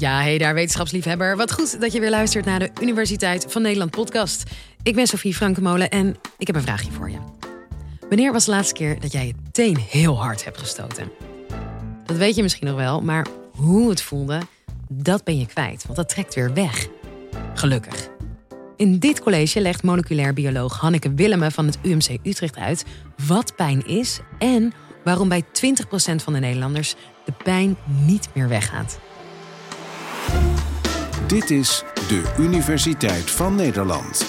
Ja, hey daar wetenschapsliefhebber. Wat goed dat je weer luistert naar de Universiteit van Nederland podcast. Ik ben Sofie Frankemolen en ik heb een vraagje voor je. Wanneer was de laatste keer dat jij je teen heel hard hebt gestoten? Dat weet je misschien nog wel, maar hoe het voelde, dat ben je kwijt, want dat trekt weer weg. Gelukkig. In dit college legt moleculair bioloog Hanneke Willemme van het UMC Utrecht uit wat pijn is en waarom bij 20% van de Nederlanders de pijn niet meer weggaat. Dit is de Universiteit van Nederland.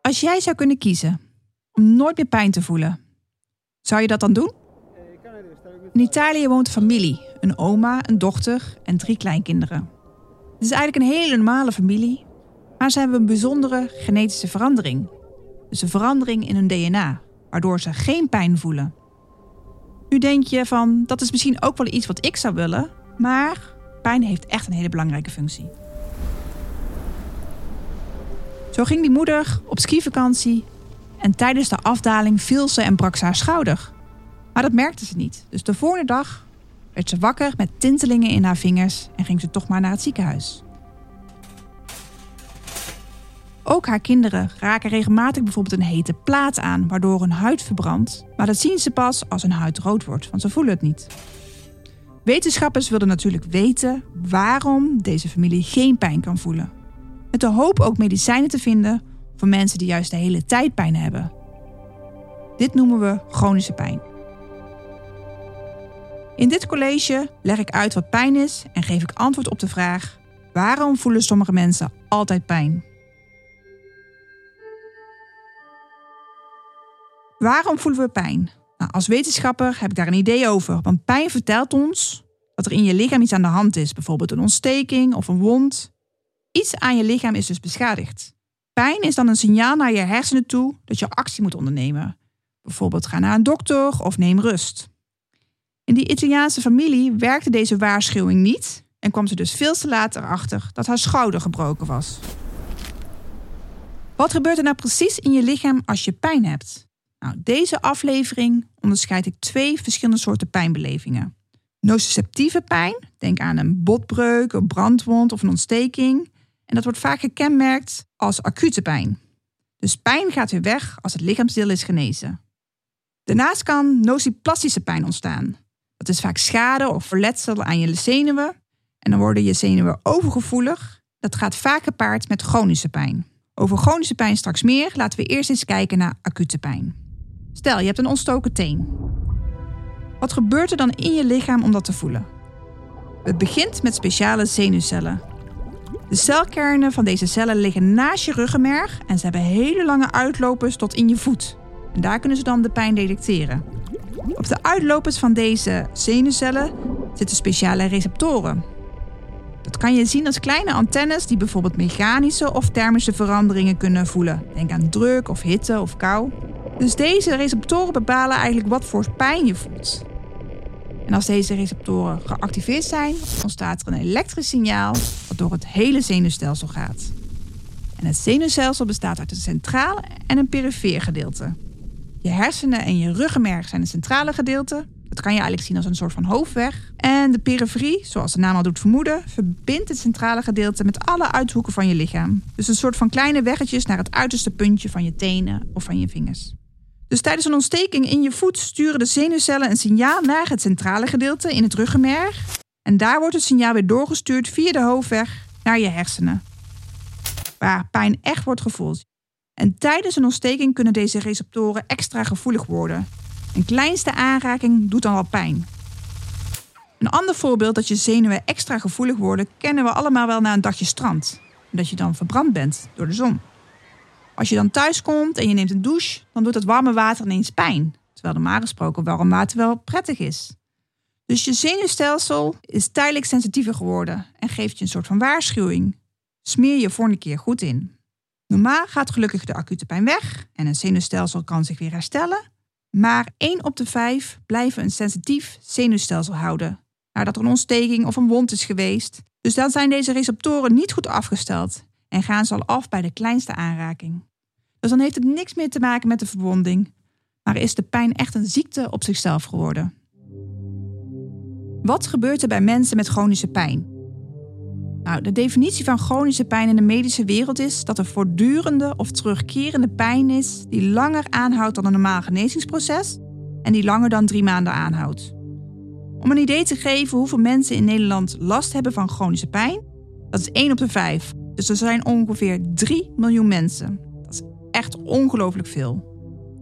Als jij zou kunnen kiezen om nooit meer pijn te voelen, zou je dat dan doen? In Italië woont een familie, een oma, een dochter en drie kleinkinderen. Het is eigenlijk een hele normale familie, maar ze hebben een bijzondere genetische verandering. Dus een verandering in hun DNA, waardoor ze geen pijn voelen. Nu denk je van, dat is misschien ook wel iets wat ik zou willen, maar pijn heeft echt een hele belangrijke functie. Zo ging die moeder op skivakantie en tijdens de afdaling viel ze en brak ze haar schouder. Maar dat merkte ze niet. Dus de volgende dag werd ze wakker met tintelingen in haar vingers en ging ze toch maar naar het ziekenhuis. Ook haar kinderen raken regelmatig bijvoorbeeld een hete plaat aan, waardoor hun huid verbrandt. Maar dat zien ze pas als hun huid rood wordt, want ze voelen het niet. Wetenschappers wilden natuurlijk weten waarom deze familie geen pijn kan voelen. Met de hoop ook medicijnen te vinden voor mensen die juist de hele tijd pijn hebben. Dit noemen we chronische pijn. In dit college leg ik uit wat pijn is en geef ik antwoord op de vraag: waarom voelen sommige mensen altijd pijn? Waarom voelen we pijn? Nou, als wetenschapper heb ik daar een idee over, want pijn vertelt ons dat er in je lichaam iets aan de hand is, bijvoorbeeld een ontsteking of een wond. Iets aan je lichaam is dus beschadigd. Pijn is dan een signaal naar je hersenen toe dat je actie moet ondernemen. Bijvoorbeeld ga naar een dokter of neem rust. In die Italiaanse familie werkte deze waarschuwing niet en kwam ze dus veel te later achter dat haar schouder gebroken was. Wat gebeurt er nou precies in je lichaam als je pijn hebt? Nou, deze aflevering onderscheid ik twee verschillende soorten pijnbelevingen. Nociceptieve pijn, denk aan een botbreuk, een brandwond of een ontsteking. En dat wordt vaak gekenmerkt als acute pijn. Dus pijn gaat weer weg als het lichaamsdeel is genezen. Daarnaast kan nociplastische pijn ontstaan. Dat is vaak schade of verletsel aan je zenuwen. En dan worden je zenuwen overgevoelig. Dat gaat vaak gepaard met chronische pijn. Over chronische pijn straks meer. Laten we eerst eens kijken naar acute pijn. Stel, je hebt een ontstoken teen. Wat gebeurt er dan in je lichaam om dat te voelen? Het begint met speciale zenuwcellen. De celkernen van deze cellen liggen naast je ruggenmerg en ze hebben hele lange uitlopers tot in je voet. En daar kunnen ze dan de pijn detecteren. Op de uitlopers van deze zenuwcellen zitten speciale receptoren. Dat kan je zien als kleine antennes die bijvoorbeeld mechanische of thermische veranderingen kunnen voelen. Denk aan druk of hitte of kou. Dus deze receptoren bepalen eigenlijk wat voor pijn je voelt. En als deze receptoren geactiveerd zijn, ontstaat er een elektrisch signaal dat door het hele zenuwstelsel gaat. En het zenuwstelsel bestaat uit een centrale en een perifeer gedeelte. Je hersenen en je ruggenmerg zijn het centrale gedeelte. Dat kan je eigenlijk zien als een soort van hoofdweg. En de periferie, zoals de naam al doet vermoeden, verbindt het centrale gedeelte met alle uithoeken van je lichaam. Dus een soort van kleine weggetjes naar het uiterste puntje van je tenen of van je vingers. Dus tijdens een ontsteking in je voet sturen de zenuwcellen een signaal naar het centrale gedeelte in het ruggenmerg. En daar wordt het signaal weer doorgestuurd via de hoofdweg naar je hersenen. Waar pijn echt wordt gevoeld. En tijdens een ontsteking kunnen deze receptoren extra gevoelig worden. Een kleinste aanraking doet dan al pijn. Een ander voorbeeld dat je zenuwen extra gevoelig worden, kennen we allemaal wel na een dagje strand. Dat je dan verbrand bent door de zon. Als je dan thuis komt en je neemt een douche, dan doet het warme water ineens pijn. Terwijl normaal gesproken warm water wel prettig is. Dus je zenuwstelsel is tijdelijk sensitiever geworden en geeft je een soort van waarschuwing. Smeer je volgende keer goed in. Normaal gaat gelukkig de acute pijn weg en een zenuwstelsel kan zich weer herstellen. Maar 1 op de 5 blijven een sensitief zenuwstelsel houden nadat er een ontsteking of een wond is geweest. Dus dan zijn deze receptoren niet goed afgesteld en gaan ze al af bij de kleinste aanraking. Dus dan heeft het niks meer te maken met de verwonding, Maar is de pijn echt een ziekte op zichzelf geworden? Wat gebeurt er bij mensen met chronische pijn? Nou, de definitie van chronische pijn in de medische wereld is dat er voortdurende of terugkerende pijn is die langer aanhoudt dan een normaal genezingsproces en die langer dan drie maanden aanhoudt. Om een idee te geven hoeveel mensen in Nederland last hebben van chronische pijn, dat is 1 op de 5. Dus er zijn ongeveer 3 miljoen mensen. Dat is echt ongelooflijk veel.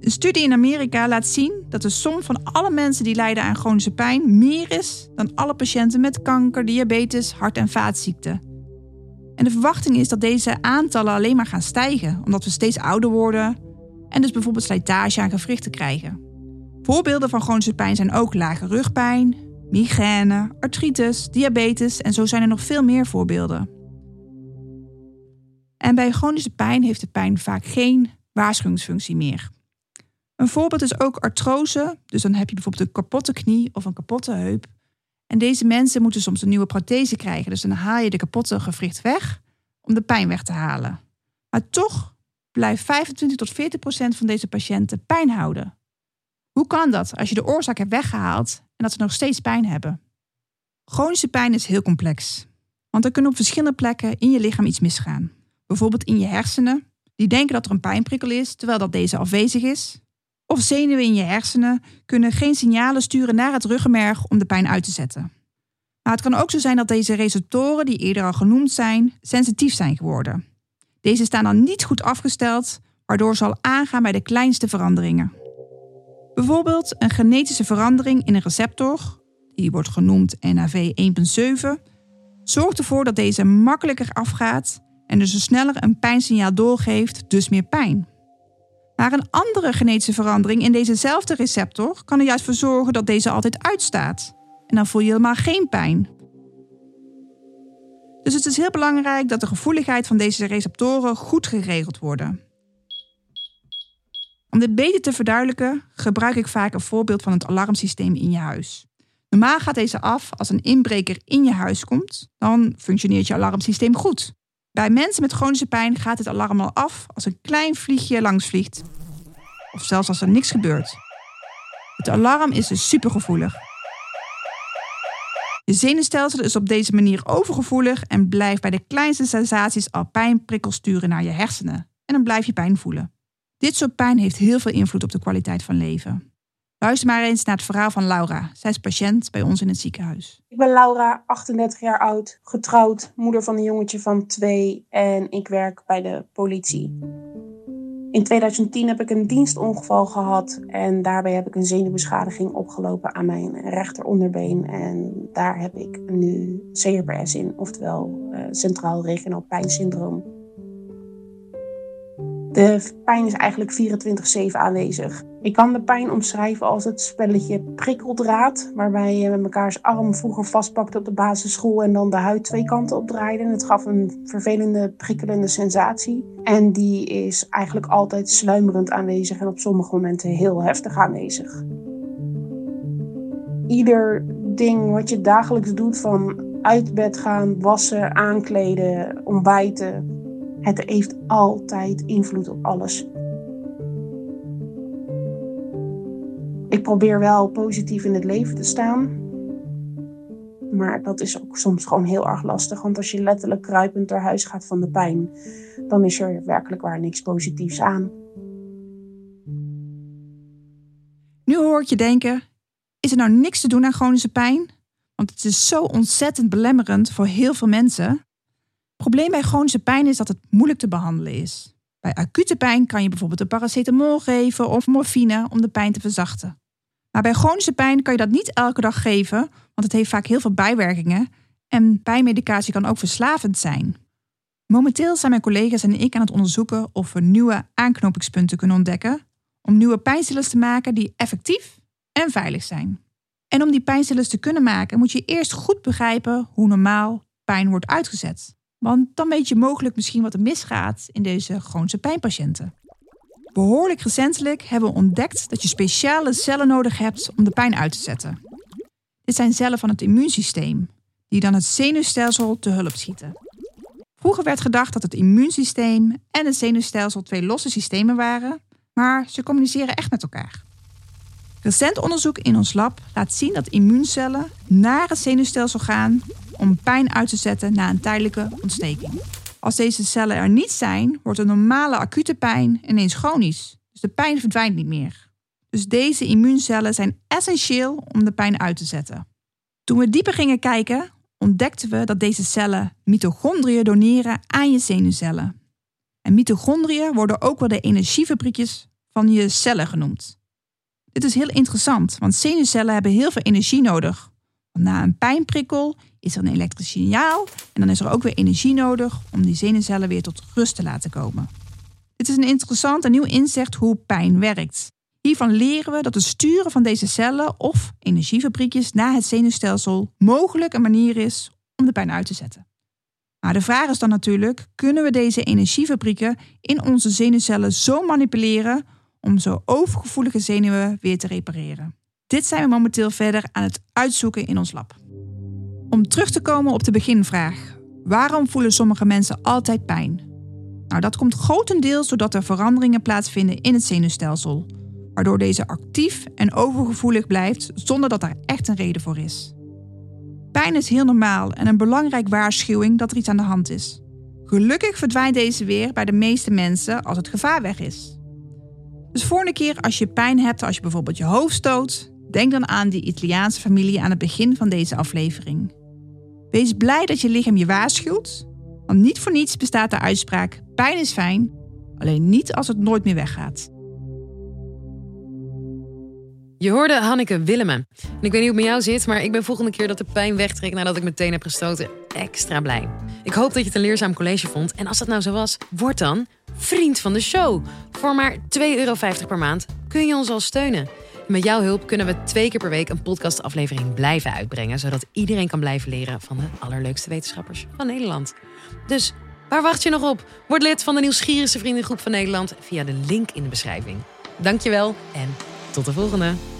Een studie in Amerika laat zien dat de som van alle mensen die lijden aan chronische pijn meer is dan alle patiënten met kanker, diabetes, hart- en vaatziekten. En de verwachting is dat deze aantallen alleen maar gaan stijgen, omdat we steeds ouder worden en dus bijvoorbeeld slijtage aan gewrichten krijgen. Voorbeelden van chronische pijn zijn ook lage rugpijn, migraine, artritis, diabetes en zo zijn er nog veel meer voorbeelden. En bij chronische pijn heeft de pijn vaak geen waarschuwingsfunctie meer. Een voorbeeld is ook artrose, dus dan heb je bijvoorbeeld een kapotte knie of een kapotte heup. En deze mensen moeten soms een nieuwe prothese krijgen, dus dan haal je de kapotte gewricht weg om de pijn weg te halen. Maar toch blijft 25 tot 40 procent van deze patiënten pijn houden. Hoe kan dat als je de oorzaak hebt weggehaald en dat ze nog steeds pijn hebben? Chronische pijn is heel complex, want er kunnen op verschillende plekken in je lichaam iets misgaan. Bijvoorbeeld in je hersenen, die denken dat er een pijnprikkel is terwijl dat deze afwezig is. Of zenuwen in je hersenen kunnen geen signalen sturen naar het ruggenmerg om de pijn uit te zetten. Maar het kan ook zo zijn dat deze receptoren, die eerder al genoemd zijn, sensitief zijn geworden. Deze staan dan niet goed afgesteld, waardoor ze al aangaan bij de kleinste veranderingen. Bijvoorbeeld een genetische verandering in een receptor, die wordt genoemd NAV 1.7, zorgt ervoor dat deze makkelijker afgaat en dus sneller een pijnsignaal doorgeeft, dus meer pijn. Maar een andere genetische verandering in dezezelfde receptor kan er juist voor zorgen dat deze altijd uitstaat. En dan voel je helemaal geen pijn. Dus het is heel belangrijk dat de gevoeligheid van deze receptoren goed geregeld worden. Om dit beter te verduidelijken, gebruik ik vaak een voorbeeld van het alarmsysteem in je huis. Normaal gaat deze af als een inbreker in je huis komt, dan functioneert je alarmsysteem goed. Bij mensen met chronische pijn gaat het alarm al af als een klein vliegje langs vliegt. Of zelfs als er niks gebeurt. Het alarm is dus supergevoelig. Je zenuwstelsel is op deze manier overgevoelig en blijft bij de kleinste sensaties al pijnprikkels sturen naar je hersenen. En dan blijf je pijn voelen. Dit soort pijn heeft heel veel invloed op de kwaliteit van leven. Luister maar eens naar het verhaal van Laura. Zij is patiënt bij ons in het ziekenhuis. Ik ben Laura, 38 jaar oud, getrouwd, moeder van een jongetje van twee en ik werk bij de politie. In 2010 heb ik een dienstongeval gehad en daarbij heb ik een zenuwbeschadiging opgelopen aan mijn rechteronderbeen. En daar heb ik nu CRPS in, oftewel uh, Centraal Regionaal Pijnsyndroom. De pijn is eigenlijk 24-7 aanwezig. Ik kan de pijn omschrijven als het spelletje prikkeldraad, waarbij je met mekaars arm vroeger vastpakte op de basisschool en dan de huid twee kanten opdraaide. En het gaf een vervelende, prikkelende sensatie. En die is eigenlijk altijd sluimerend aanwezig en op sommige momenten heel heftig aanwezig. Ieder ding wat je dagelijks doet, van uit bed gaan, wassen, aankleden, ontbijten, het heeft altijd invloed op alles. Ik probeer wel positief in het leven te staan. Maar dat is ook soms gewoon heel erg lastig. Want als je letterlijk kruipend door huis gaat van de pijn, dan is er werkelijk waar niks positiefs aan. Nu hoor ik je denken: is er nou niks te doen aan chronische pijn? Want het is zo ontzettend belemmerend voor heel veel mensen probleem bij chronische pijn is dat het moeilijk te behandelen is. Bij acute pijn kan je bijvoorbeeld een paracetamol geven of morfine om de pijn te verzachten. Maar bij chronische pijn kan je dat niet elke dag geven, want het heeft vaak heel veel bijwerkingen en pijnmedicatie kan ook verslavend zijn. Momenteel zijn mijn collega's en ik aan het onderzoeken of we nieuwe aanknopingspunten kunnen ontdekken om nieuwe pijnstillers te maken die effectief en veilig zijn. En om die pijnstillers te kunnen maken moet je eerst goed begrijpen hoe normaal pijn wordt uitgezet. Want dan weet je mogelijk misschien wat er misgaat in deze chronische pijnpatiënten. Behoorlijk recentelijk hebben we ontdekt dat je speciale cellen nodig hebt om de pijn uit te zetten. Dit zijn cellen van het immuunsysteem, die dan het zenuwstelsel te hulp schieten. Vroeger werd gedacht dat het immuunsysteem en het zenuwstelsel twee losse systemen waren, maar ze communiceren echt met elkaar. Recent onderzoek in ons lab laat zien dat immuuncellen naar het zenuwstelsel gaan om pijn uit te zetten na een tijdelijke ontsteking. Als deze cellen er niet zijn, wordt de normale acute pijn ineens chronisch. Dus de pijn verdwijnt niet meer. Dus deze immuuncellen zijn essentieel om de pijn uit te zetten. Toen we dieper gingen kijken, ontdekten we dat deze cellen mitochondriën doneren aan je zenuwcellen. En mitochondriën worden ook wel de energiefabriekjes van je cellen genoemd. Dit is heel interessant, want zenuwcellen hebben heel veel energie nodig. Na een pijnprikkel is er een elektrisch signaal en dan is er ook weer energie nodig om die zenuwcellen weer tot rust te laten komen. Dit is een interessant en nieuw inzicht hoe pijn werkt. Hiervan leren we dat het sturen van deze cellen of energiefabriekjes naar het zenuwstelsel mogelijk een manier is om de pijn uit te zetten. Maar de vraag is dan natuurlijk: kunnen we deze energiefabrieken in onze zenuwcellen zo manipuleren om zo overgevoelige zenuwen weer te repareren? Dit zijn we momenteel verder aan het uitzoeken in ons lab. Om terug te komen op de beginvraag: waarom voelen sommige mensen altijd pijn? Nou, dat komt grotendeels doordat er veranderingen plaatsvinden in het zenuwstelsel, waardoor deze actief en overgevoelig blijft zonder dat daar echt een reden voor is. Pijn is heel normaal en een belangrijke waarschuwing dat er iets aan de hand is. Gelukkig verdwijnt deze weer bij de meeste mensen als het gevaar weg is. Dus volgende keer als je pijn hebt als je bijvoorbeeld je hoofd stoot, denk dan aan die Italiaanse familie aan het begin van deze aflevering. Wees blij dat je lichaam je waarschuwt, want niet voor niets bestaat de uitspraak: pijn is fijn, alleen niet als het nooit meer weggaat. Je hoorde Hanneke Willemen. En ik weet niet hoe het met jou zit, maar ik ben volgende keer dat de pijn wegtrekt nadat ik meteen heb gestoten extra blij. Ik hoop dat je het een leerzaam college vond. En als dat nou zo was, word dan vriend van de show. Voor maar 2,50 euro per maand kun je ons al steunen. met jouw hulp kunnen we twee keer per week een podcastaflevering blijven uitbrengen, zodat iedereen kan blijven leren van de allerleukste wetenschappers van Nederland. Dus waar wacht je nog op? Word lid van de nieuwsgierigste vriendengroep van Nederland via de link in de beschrijving. Dankjewel en tot de volgende.